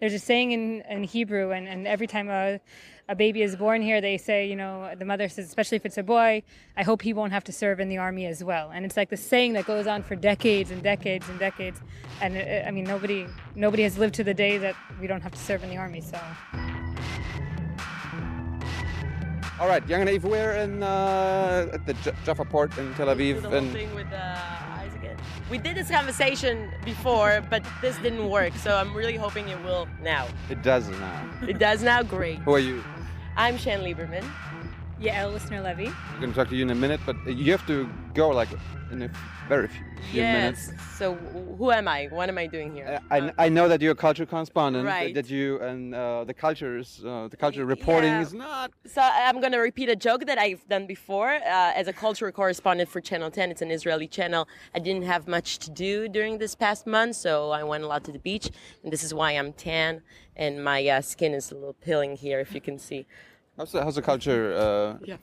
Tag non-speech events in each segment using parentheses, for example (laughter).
there's a saying in, in Hebrew, and, and every time a, a baby is born here, they say, you know, the mother says, especially if it's a boy, I hope he won't have to serve in the army as well. And it's like the saying that goes on for decades and decades and decades. And uh, I mean, nobody nobody has lived to the day that we don't have to serve in the army. So. All right, Young and Eve, we're in uh, at the J- Jaffa port in Tel Aviv, the whole and thing with uh, Isaac. We did this conversation before, but this didn't work. So I'm really hoping it will now. it does now. It does now. Great. Who are you? I'm Chen Lieberman. Yael Listener Levy. I'm going to talk to you in a minute, but you have to go like in a very few, few yes. minutes. So who am I? What am I doing here? Uh, I, I know that you're a culture correspondent. that- Right. That you and uh, the cultures, uh, the culture reporting Yeah. is not. So I'm going to repeat a joke that I've done before. Uh, as a cultural correspondent for Channel 10, it's an Israeli channel. I didn't have much to do during this past month, so I went a lot to the beach, and this is why I'm tan and my uh, skin is a little peeling here, if you can see. How's the, how's the culture uh, Yeah.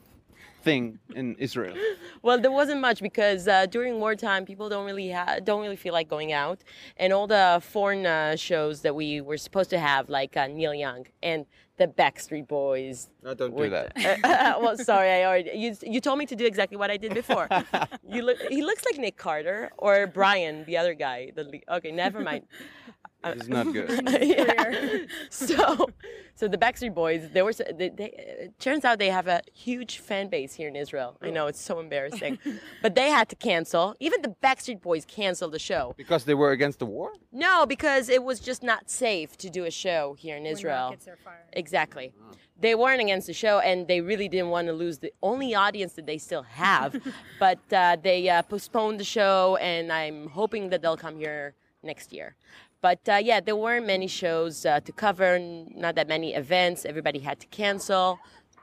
thing in Israel? (laughs) Well, there wasn't much because uh, during wartime, people don't really ha- don't really feel like going out, and all the foreign uh, shows that we were supposed to have, like uh, Neil Young and the Backstreet Boys. No, don't do were- that. (laughs) (laughs) well, sorry, I already you you told me to do exactly what I did before. you look he looks like Nick Carter or Brian, the other guy. The okay, never mind. It's not good. Yeah. So, so the Backstreet Boys, they were. They, they, it turns out they have a huge fan base here in Israel. I know it's so embarrassing, (laughs) but they had to cancel. Even the Backstreet Boys canceled the show. Because they were against the war? No, because it was just not safe to do a show here in When Israel. rockets are fired. Exactly. They weren't against the show, and they really didn't want to lose the only audience that they still have. (laughs) but uh, they uh, postponed the show, and I'm hoping that they'll come here next year. But uh, yeah, there weren't many shows uh, to cover, not that many events. Everybody had to cancel.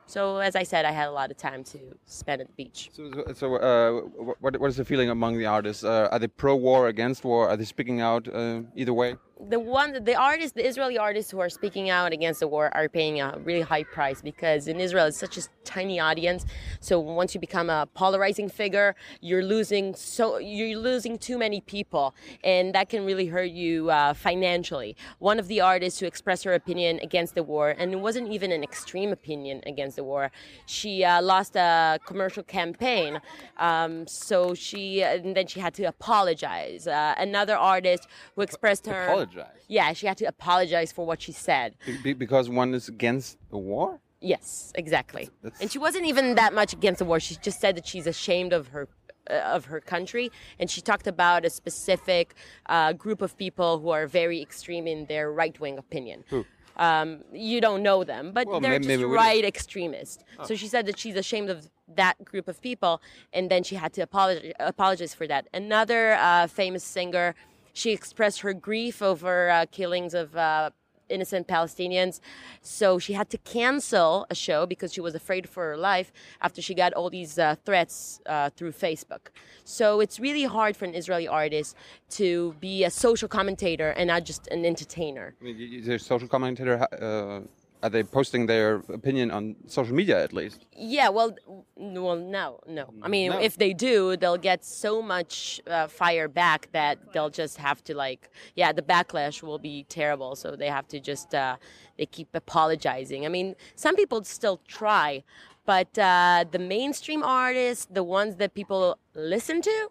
So as I said, I had a lot of time to spend at the beach. So, so uh, what, what is the feeling among the artists? Uh, are they pro-war, against war? Are they speaking out uh, either way? The one the artists the israeli artists who are speaking out against the war are paying a really high price because in israel it's such a tiny audience. So once you become a polarizing figure you're losing so you're losing too many people and that can really hurt you uh, financially. One of the artists who expressed her opinion against the war and it wasn't even an extreme opinion against the war she uh, lost a commercial campaign. Um, so she and then she had to apologize. Uh, another artist who expressed her Apologize. yeah, she had to apologize for what she said. Be- be- because one is against the war? Yes, exactly. That's- And she wasn't even that much against the war. She just said that she's ashamed of her uh, of her country, and she talked about a specific uh, group of people who are very extreme in their right wing opinion. Who? Um, you don't know them, but Well, they're may- just maybe right extremists. So she said that she's ashamed of that group of people, and then she had to apologize, apologize for that. Another uh, famous singer, she expressed her grief over uh, killings of uh, innocent Palestinians. So she had to cancel a show because she was afraid for her life after she got all these uh, threats uh, through Facebook. So it's really hard for an Israeli artist to be a social commentator and not just an entertainer. I mean, y- their social commentator, uh, are they posting their opinion on social media at least? Yeah, well, well, no, no. I mean, No. if they do, they'll get so much uh, fire back that they'll just have to like, yeah, the backlash will be terrible. So they have to just uh, they keep apologizing. I mean, some people still try, but uh, the mainstream artists, the ones that people listen to,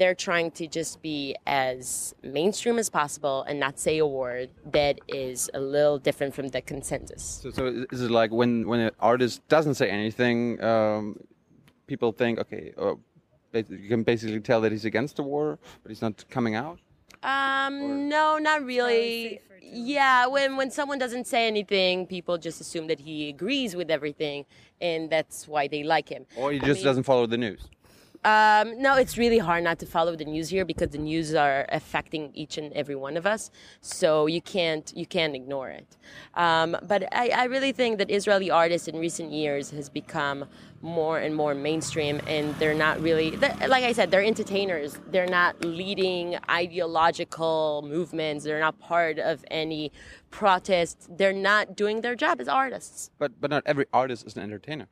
they're trying to just be as mainstream as possible and not say a word that is a little different from the consensus. So, so is it like when, when an artist doesn't say anything, um, people think, okay, uh, you can basically tell that he's against the war, but he's not coming out? Um, no, not really. Yeah, when when someone doesn't say anything, people just assume that he agrees with everything, and that's why they like him. Or he I just mean- doesn't follow the news? Um, no, it's really hard not to follow the news here because the news are affecting each and every one of us. So you can't you can't ignore it. Um, but I, I really think that Israeli artists in recent years has become more and more mainstream, and they're not really they're- like I said, they're entertainers. They're not leading ideological movements. They're not part of any protest. They're not doing their job as artists. But, but not every artist is an entertainer.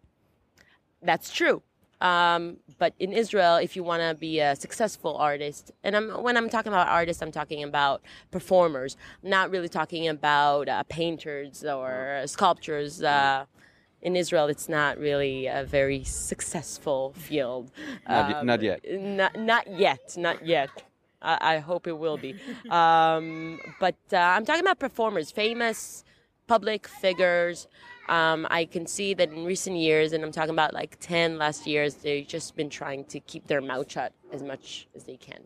That's true. Um, but in Israel, if you want to be a successful artist, and I'm, when I'm talking about artists, I'm talking about performers. I'm not really talking about uh, painters or sculptors. Uh, in Israel, it's not really a very successful field. Not, not yet. Not, not yet. Not yet. I, I hope it will be. Um, but uh, I'm talking about performers, famous public figures. Um, I can see that in recent years, and I'm talking about like 10 last years, they've just been trying to keep their mouth shut as much as they can.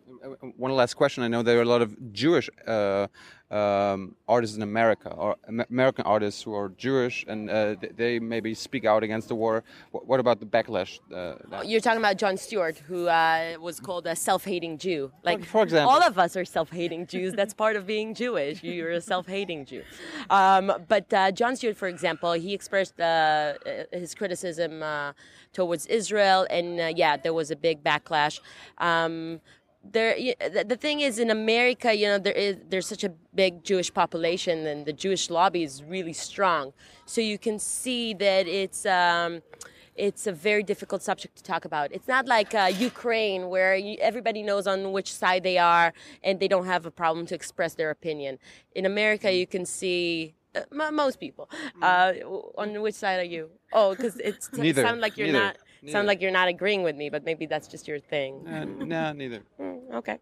One last question. I know there are a lot of Jewish uh, um, artists in America, or American artists who are Jewish, and uh, th- they maybe speak out against the war. What about the backlash? Uh, You're talking about Jon Stewart, who uh, was called a self-hating Jew. Like, for example. all of us are self-hating Jews. That's part of being Jewish. You're a self-hating Jew. Um, but uh, Jon Stewart, for example, he expressed uh, his criticism uh, towards Israel, and uh, yeah, there was a big backlash. Um, there, the the thing is, in America, you know, there is there's such a big Jewish population, and the Jewish lobby is really strong. So you can see that it's. Um, it's a very difficult subject to talk about. It's not like uh, Ukraine, where you, everybody knows on which side they are and they don't have a problem to express their opinion. In America, you can see uh, m- most people. Uh, on which side are you? Oh, because it Neither. sound like you're Neither. not Neither. sound like you're not agreeing with me, but maybe that's just your thing. Uh, no, neither. Mm, okay.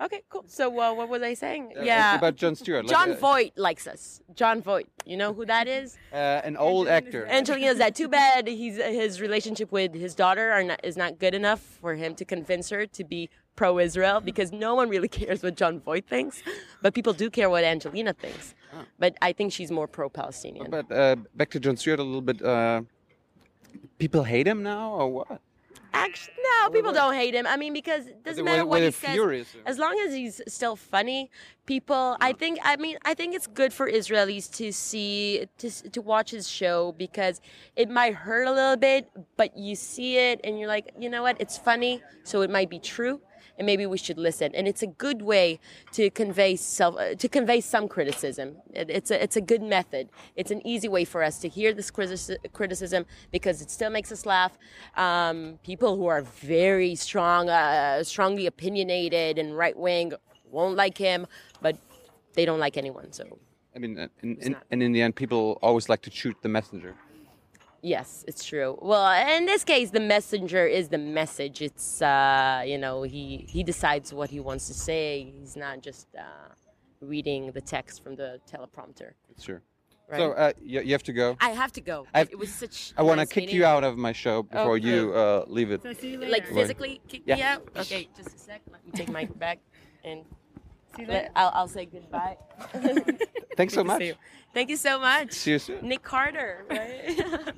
Okay, cool. So uh, what was I saying? Uh, yeah. About Jon Stewart. like, Jon uh, Voight likes us. Jon Voight. You know who that is? uh, an old actor. Angelina's that. Too bad he's his relationship with his daughter are not, is not good enough for him to convince her to be pro-Israel because no one really (laughs) cares what Jon Voight thinks, but people do care what Angelina thinks. But I think she's more pro-Palestinian. But uh, back to Jon Stewart a little bit. Uh, people hate him now, or what? Actually, no, people don't hate him. I mean, because it doesn't matter what he says. furious? As long as he's still funny, people. I think. I mean, I think it's good for Israelis to see to to watch his show because it might hurt a little bit, but you see it and you're like, you know what? It's funny, so it might be true. And maybe we should listen. And it's a good way to convey self, uh, to convey some criticism. It, it's a, it's a good method. It's an easy way for us to hear this critici- criticism because it still makes us laugh. Um, people who are very strong, uh, strongly opinionated and right wing won't like him, but they don't like anyone. So I mean, uh, in, in, and in the end, people always like to shoot the messenger. Yes, it's true. Well, in this case, the messenger is the message. It's uh, you know he he decides what he wants to say. He's not just uh, reading the text from the teleprompter. Sure. Right. So uh, you, you have to go. I have to go. I've- it was such. I want to nice kick meeting you out of my show before you uh, leave it. So see you later. Like physically kick me out. Okay, just a sec. Let me take my (laughs) bag and See you later. let, I'll, I'll say goodbye. (laughs) Thanks so much. Thank you so much. See you soon. Nick Carter, right?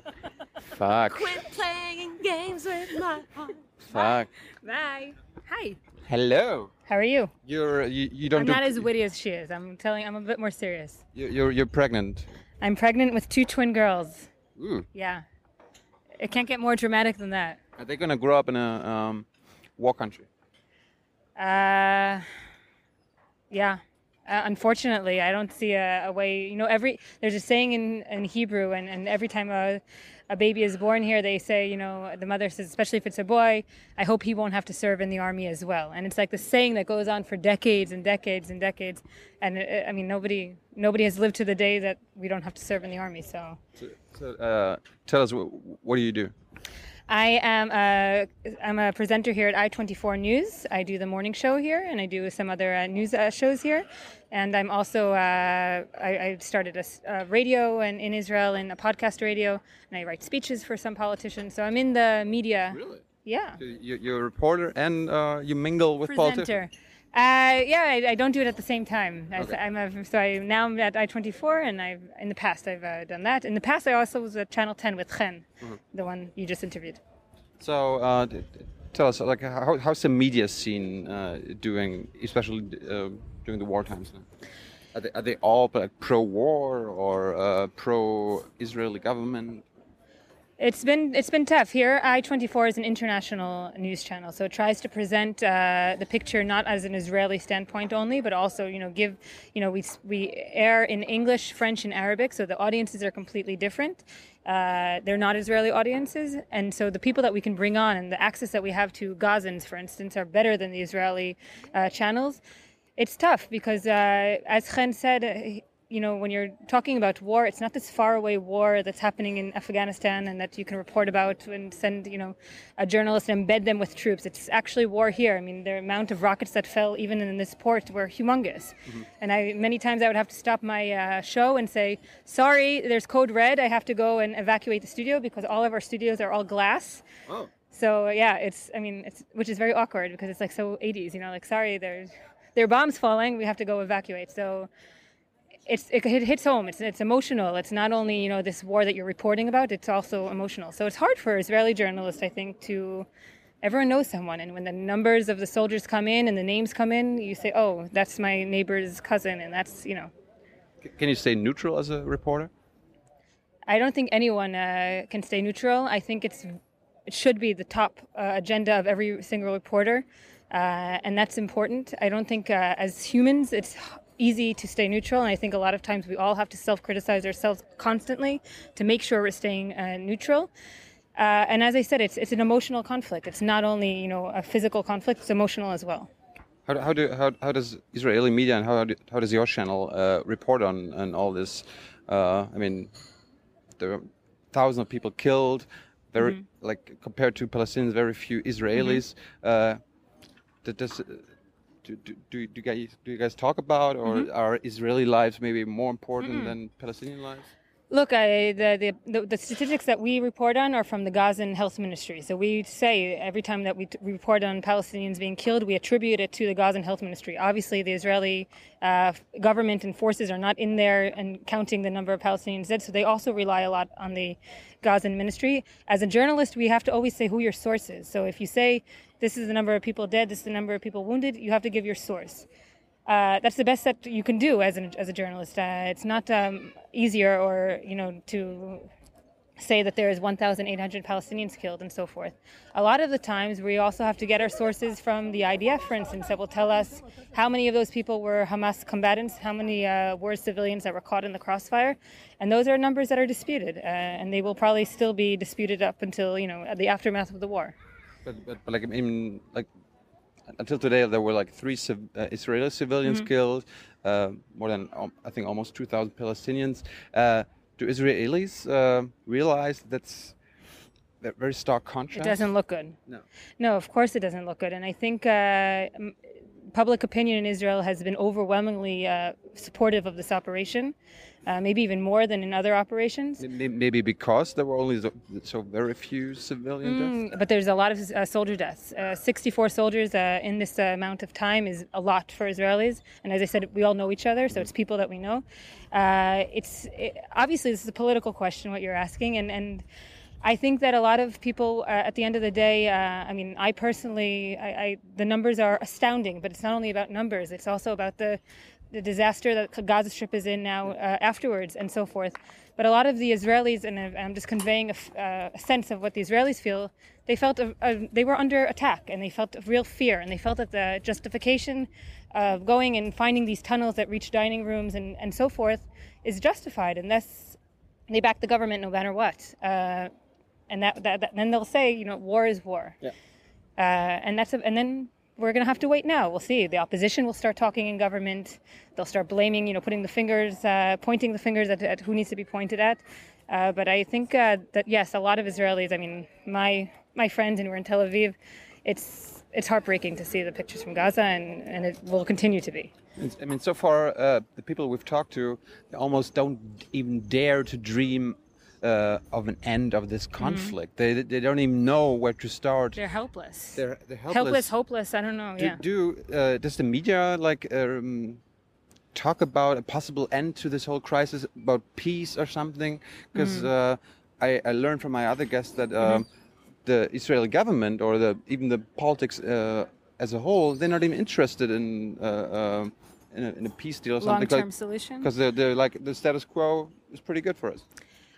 (laughs) Fuck. Quit playing games with my heart. Fuck. Bye. Hi. Hello. How are you? You're you, you don't I'm do, not as witty as she is. I'm telling. I'm a bit more serious. you- you're you're pregnant. I'm pregnant with two twin girls. Ooh. Yeah. It can't get more dramatic than that. Are they gonna grow up in a um, war country? Uh, yeah. Uh, unfortunately, I don't see a, a way. You know, every there's a saying in, in Hebrew, and, and every time a, a baby is born here, they say, you know, the mother says, especially if it's a boy, I hope he won't have to serve in the army as well. And it's like the saying that goes on for decades and decades and decades. And uh, I mean, nobody nobody has lived to the day that we don't have to serve in the army. So. So, so uh, tell us what, what do you do? I am a, I'm a presenter here at I24 News. I do the morning show here, and I do some other uh, news uh, shows here. And I'm also uh, I, I started a, uh, radio and in Israel and a podcast radio, and I write speeches for some politicians. So I'm in the media. Really? Yeah, You, you're a reporter and uh, you mingle with politicians. Uh, yeah, I, I don't do it at the same time. I, Okay. I'm a, so I, now I'm at I24, and I've in the past I've uh, done that. In the past, I also was at Channel 10 with Chen, Mm-hmm. the one you just interviewed. So uh, tell us, like, how, how's the media scene uh, doing, especially uh, during the war times? Now? Are they, are they all like pro-war or uh, pro-Israeli government? It's been it's been tough here. I24 is an international news channel, so it tries to present uh, the picture not as an Israeli standpoint only, but also you know give you know we we air in English, French, and Arabic, so the audiences are completely different. Uh, they're not Israeli audiences, and so the people that we can bring on and the access that we have to Gazans, for instance, are better than the Israeli uh, channels. It's tough because, uh, as Chen said, you know, when you're talking about war, it's not this faraway war that's happening in Afghanistan and that you can report about and send, you know, a journalist and embed them with troops. It's actually war here. I mean, the amount of rockets that fell even in this port were humongous. Mm-hmm. And I many times I would have to stop my uh, show and say, "Sorry, there's code red. I have to go and evacuate the studio because all of our studios are all glass." Oh. So yeah, it's I mean, it's which is very awkward because it's like so 80s, you know, like sorry, there's there are bombs falling. We have to go evacuate. So it's it, hits home. It's it's emotional. It's not only you know this war that you're reporting about. It's also emotional. So it's hard for Israeli journalists, I think, to everyone knows someone, and when the numbers of the soldiers come in and the names come in, you say, "Oh, that's my neighbor's cousin," and that's you know. Can you stay neutral as a reporter? I don't think anyone uh, can stay neutral. I think it's it should be the top uh, agenda of every single reporter, uh, and that's important. I don't think uh, as humans it's easy to stay neutral. And I think a lot of times we all have to self criticize ourselves constantly to make sure we're staying uh, neutral. Uh, and as I said, it's, it's an emotional conflict. It's not only you know a physical conflict; it's emotional as well. How, how do how, how does Israeli media and how do, how does your channel uh, report on on all this? Uh, I mean, there are thousands of people killed. Very mm-hmm. like compared to Palestinians, very few Israelis. Mm-hmm. Uh, does do, do, do, do, you guys, do you guys talk about, or mm-hmm. are Israeli lives maybe more important mm-hmm. than Palestinian lives? Look, I, the, the, the, statistics that we report on are from the Gazan Health Ministry. So we say every time that we, t- report on Palestinians being killed, we attribute it to the Gazan Health Ministry. Obviously, the Israeli uh, government and forces are not in there and counting the number of Palestinians dead, so they also rely a lot on the Gazan Ministry. As a journalist, we have to always say who your source is. So if you say this is the number of people dead, this is the number of people wounded, you have to give your source. Uh, that's the best that you can do as, an, as a journalist. Uh, it's not um, easier or, you know, to say that there is 1,800 Palestinians killed and so forth. A lot of the times we also have to get our sources from the IDF, for instance, that will tell us how many of those people were Hamas combatants, how many uh, were civilians that were caught in the crossfire, and those are numbers that are disputed, uh, and they will probably still be disputed up until you know the aftermath of the war. But, but, but like I mean, like until today there were like three civ uh, Israeli civilians mm -hmm. killed, uh, more than um, I think almost 2,000 Palestinians. Uh, do Israelis uh, realize that's that very stark contrast? It doesn't look good. No. No, of course it doesn't look good, and I think uh, public opinion in Israel has been overwhelmingly uh, supportive of this operation uh, maybe even more than in other operations. Maybe because there were only so very few civilian mm, deaths. But there's a lot of uh, soldier deaths. Uh, 64 soldiers uh, in this uh, amount of time is a lot for Israelis. And as I said, we all know each other, so it's people that we know. Uh, it's it, obviously this is a political question what you're asking, and and. I think that a lot of people, uh, at the end of the day, uh, I mean, I personally, I, I, the numbers are astounding, but it's not only about numbers; it's also about the the disaster that Gaza Strip is in now uh, afterwards and so forth. But a lot of the Israelis, and I'm just conveying a, uh, a sense of what the Israelis feel, they felt a, a, they were under attack and they felt a real fear and they felt that the justification of going and finding these tunnels that reach dining rooms and, and so forth is justified. And thus, they back the government no matter what. Uh, and that, that, that, then they'll say, you know, war is war. Yeah. Uh, and that's a, and then we're going to have to wait now. We'll see. The opposition will start talking in government. They'll start blaming, you know, putting the fingers, uh, pointing the fingers at, at, who needs to be pointed at. Uh, but I think uh, that yes, a lot of Israelis. I mean, my my friends and we're in Tel Aviv. It's it's heartbreaking to see the pictures from Gaza, and, and it will continue to be. I mean, so far, uh, the people we've talked to almost don't even dare to dream uh, of an end of this mm-hmm. conflict. Mm-hmm. They, they don't even know where to start. They're helpless. They're, they're helpless. helpless. hopeless. I don't know. Do, yeah. Do uh, does the media like um, talk about a possible end to this whole crisis, about peace or something? Because mm-hmm. uh, I, I, learned from my other guests that mm-hmm. the Israeli government or the even the politics uh, as a whole, they're not even interested in. Uh, uh, in a, in a, peace deal or something. Long-term like, solution. Because they're, they're like the status quo is pretty good for us.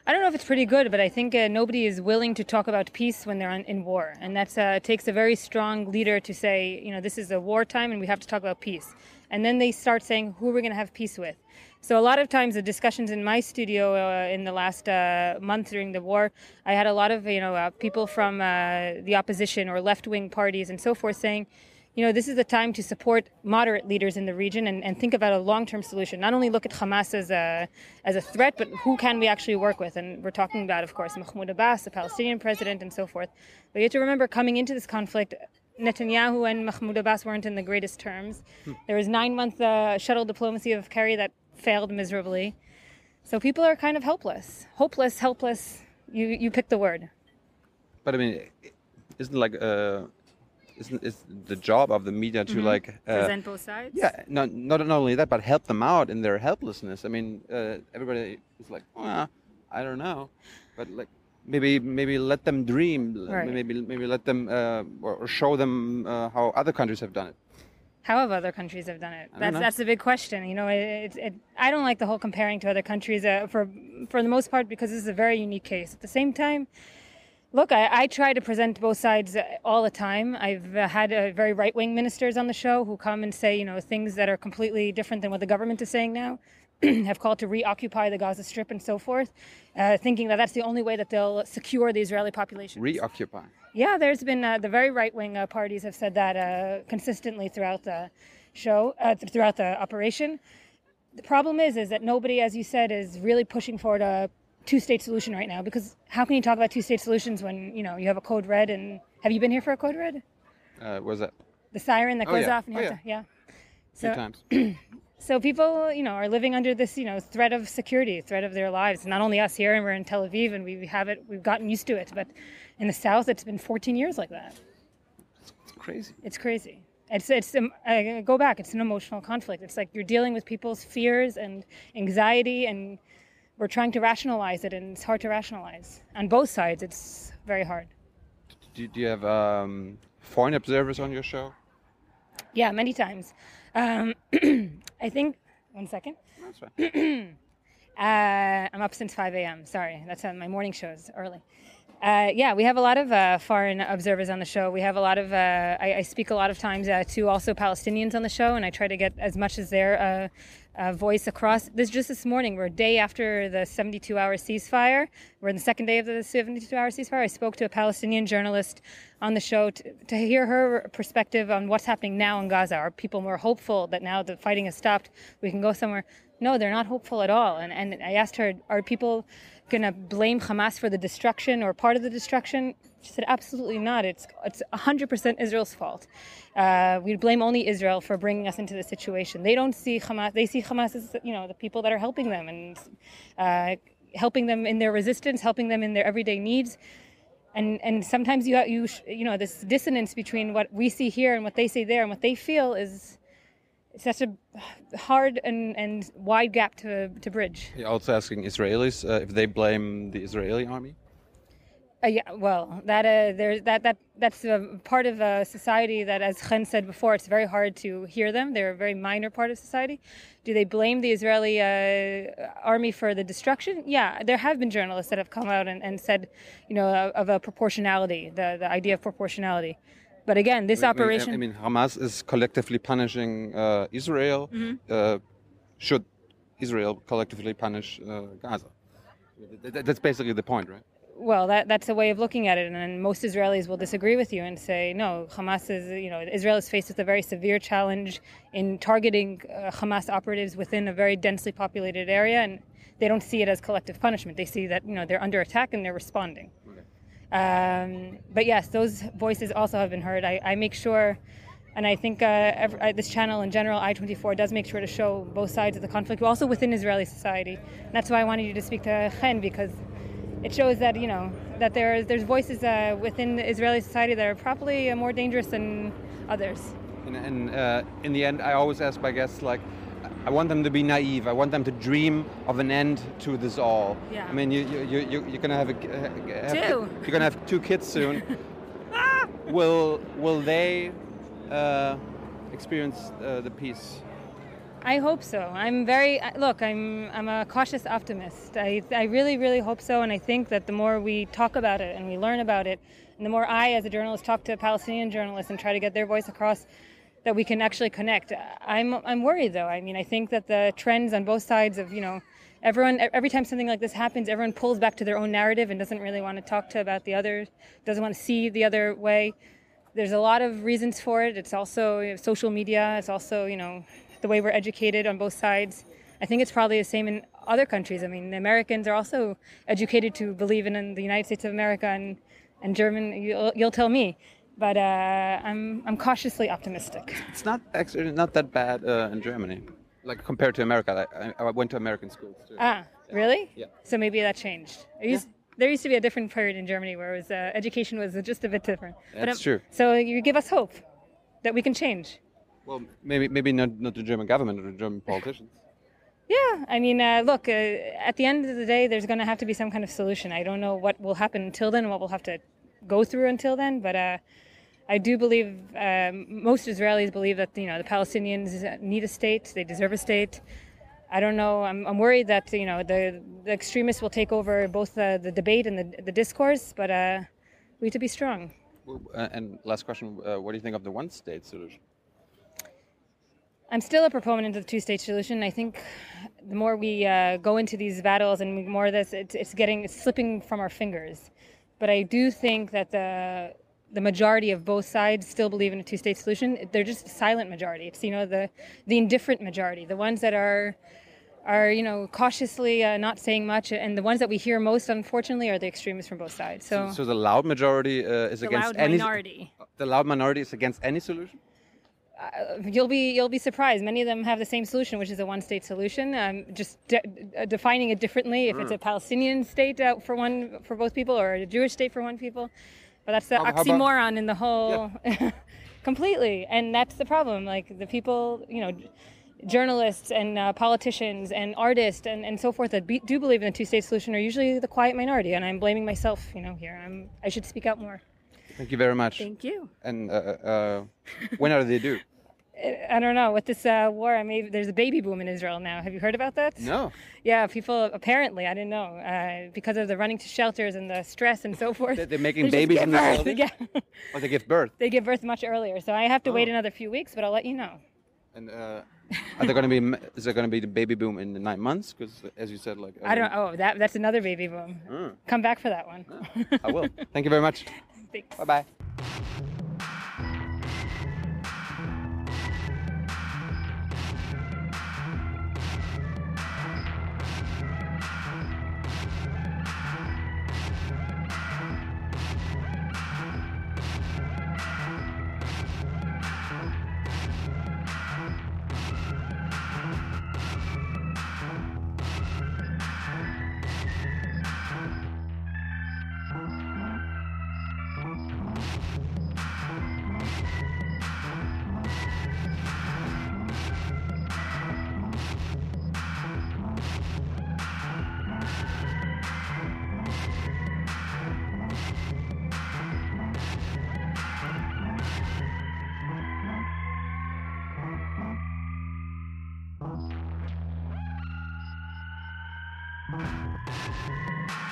I don't know if it's pretty good, but I think uh, nobody is willing to talk about peace when they're on, in war, and that uh, takes a very strong leader to say, you know, this is a wartime and we have to talk about peace. And then they start saying, who are we going to have peace with? So a lot of times, the discussions in my studio uh, in the last uh, month during the war, I had a lot of you know uh, people from uh, the opposition or left wing parties and so forth saying you know, this is the time to support moderate leaders in the region and, and think about a long-term solution. Not only look at Hamas as a as a threat, but who can we actually work with? And we're talking about, of course, Mahmoud Abbas, the Palestinian president, and so forth. But you have to remember, coming into this conflict, Netanyahu and Mahmoud Abbas weren't in the greatest terms. Hmm. There was nine-month uh, shuttle diplomacy of Kerry that failed miserably. So people are kind of helpless, hopeless, helpless. You you pick the word. But I mean, isn't like uh, isn't is the job of the media to mm -hmm. like uh, present both sides? Yeah, not, not not only that, but help them out in their helplessness. I mean, uh, everybody is like, well, I don't know, but like maybe maybe let them dream, right. maybe maybe let them uh, or, show them uh, how other countries have done it. How have other countries have done it? That's that's a big question. You know, it, it, I don't like the whole comparing to other countries uh, for for the most part because this is a very unique case. At the same time Look, I, I, try to present both sides uh, all the time. I've uh, had uh, very right wing ministers on the show who come and say, you know, things that are completely different than what the government is saying now. (clears throat) have called to reoccupy the Gaza Strip and so forth, uh, thinking that that's the only way that they'll secure the Israeli population. Reoccupy. Yeah, there's been uh, the very right wing uh, parties have said that consistently throughout the show, throughout the operation. The problem is, is that nobody, as you said, is really pushing forward a two-state solution right now because how can you talk about two-state solutions when you know you have a code red and have you been here for a code red? Uh, was that the siren that oh, goes yeah. off and you oh, have yeah. to yeah. So, times. (clears throat) so people, you know, are living under this, you know, threat of security, threat of their lives. Not only us here, and we're in Tel Aviv, and we have it, we've gotten used to it. But in the south, it's been 14 years like that. It's, it's crazy. It's crazy. It's it's um, I go back. It's an emotional conflict. It's like you're dealing with people's fears and anxiety and we're trying to rationalize it, and it's hard to rationalize. On both sides, it's very hard. Do, do you have um, foreign observers on your show? Yeah, many times. Um, (clears throat) I think. One second. That's fine. (clears throat) uh, I'm up since 5 a.m. Sorry, that's uh, my morning shows early. Uh, yeah, we have a lot of uh, foreign observers on the show. We have a lot of, uh, I, I, speak a lot of times uh, to also Palestinians on the show, and I try to get as much as their uh, voice across. This just this morning, we're a day after the 72 hour ceasefire. We're in the second day of the 72 hour ceasefire. I spoke to a Palestinian journalist on the show to, to hear her perspective on what's happening now in Gaza. Are people more hopeful that now the fighting has stopped, we can go somewhere? No, they're not hopeful at all. And, and I asked her, are people going to blame Hamas for the destruction or part of the destruction? She said, absolutely not. It's it's 100% Israel's fault. Uh, we blame only Israel for bringing us into this situation. They don't see Hamas. They see Hamas as you know the people that are helping them and uh, helping them in their resistance, helping them in their everyday needs. And and sometimes you you you know this dissonance between what we see here and what they see there and what they feel is such a hard and, and wide gap to, to bridge. You're also asking Israelis uh, if they blame the Israeli army? Uh, yeah, well, that uh, there's that that that's a part of a society that, as Chen said before, it's very hard to hear them. They're a very minor part of society. Do they blame the Israeli uh, army for the destruction? Yeah, there have been journalists that have come out and, and said, you know, of a proportionality, the the idea of proportionality. But again, this I mean, operation. I mean, Hamas is collectively punishing uh, Israel. Mm -hmm. should Israel collectively punish uh, Gaza? That's basically the point, right? Well, that, that's a way of looking at it, and most Israelis will disagree with you and say, no, Hamas is, you know, Israel is faced with a very severe challenge in targeting uh, Hamas operatives within a very densely populated area, and they don't see it as collective punishment. They see that, you know, they're under attack and they're responding. Um, but yes, those voices also have been heard. I, I make sure, and I think uh, every, uh, this channel in general, I24, does make sure to show both sides of the conflict, also within Israeli society. And that's why I wanted you to speak to Chen because it shows that you know that there's there's voices uh, within Israeli society that are probably uh, more dangerous than others. And, and uh, in the end, I always ask my guests like I want them to be naive. I want them to dream of an end to this all. Yeah. I mean, you, you, you, you're gonna have, a, have two. You're gonna have two kids soon. (laughs) will will they uh, experience uh, the peace? I hope so. I'm very uh, look. I'm I'm a cautious optimist. I I really really hope so, and I think that the more we talk about it and we learn about it, and the more I, as a journalist, talk to Palestinian journalists and try to get their voice across, that we can actually connect. I'm I'm worried though. I mean, I think that the trends on both sides of you know everyone every time something like this happens, everyone pulls back to their own narrative and doesn't really want to talk to about the other, doesn't want to see the other way. There's a lot of reasons for it. It's also you know, social media. It's also you know the way we're educated on both sides. I think it's probably the same in other countries. I mean, the Americans are also educated to believe in, in the United States of America and, and German. You'll, you'll tell me. But uh, I'm, I'm cautiously optimistic. It's not actually not that bad uh, in Germany, like compared to America. I, I went to American schools too. Ah, really? Yeah. So maybe that changed. Used, yeah. There used to be a different period in Germany where was, uh, education was just a bit different. That's but, um, true. So you give us hope that we can change. Well, maybe maybe not not the German government or the German (laughs) politicians. Yeah, I mean, uh, look, uh, at the end of the day, there's going to have to be some kind of solution. I don't know what will happen until then, what we'll have to go through until then, but uh, I do believe um, most Israelis believe that you know the Palestinians need a state, they deserve a state. I don't know. I'm, I'm worried that you know the, the extremists will take over both the, the debate and the, the discourse, but uh, we need to be strong. Well, uh, and last question: uh, What do you think of the one-state solution? I'm still a proponent of the two-state solution. I think the more we uh, go into these battles and more of this, it's, it's getting it's slipping from our fingers. But I do think that the the majority of both sides still believe in a two-state solution. They're just a silent majority. It's you know the the indifferent majority, the ones that are are you know cautiously uh, not saying much, and the ones that we hear most, unfortunately, are the extremists from both sides. So, so, so the loud majority uh, is the against loud any minority. The loud minority is against any solution. Uh, you'll be you'll be surprised. Many of them have the same solution, which is a one-state solution. Um, just de- uh, defining it differently. If mm. it's a Palestinian state uh, for one for both people, or a Jewish state for one people, but that's the how, oxymoron how about, in the whole. Yeah. (laughs) completely, and that's the problem. Like the people, you know, journalists and uh, politicians and artists and, and so forth that be, do believe in the two-state solution are usually the quiet minority, and I'm blaming myself. You know, here I'm I should speak out more. Thank you very much. Thank you. And uh, uh, when are they due? I don't know. With this uh, war, I mean, there's a baby boom in Israel now. Have you heard about that? No. Yeah, people apparently, I didn't know, uh, because of the running to shelters and the stress and so forth. They're making they babies in the? Yeah. Or they give birth? They give birth much earlier. So I have to oh. wait another few weeks, but I'll let you know. And uh, are there going to be? Is there going to be the baby boom in the nine months? Because as you said, like I, I don't. Oh, that that's another baby boom. Mm. Come back for that one. I will. Thank you very much. (laughs) Thanks. Bye bye. Thank you.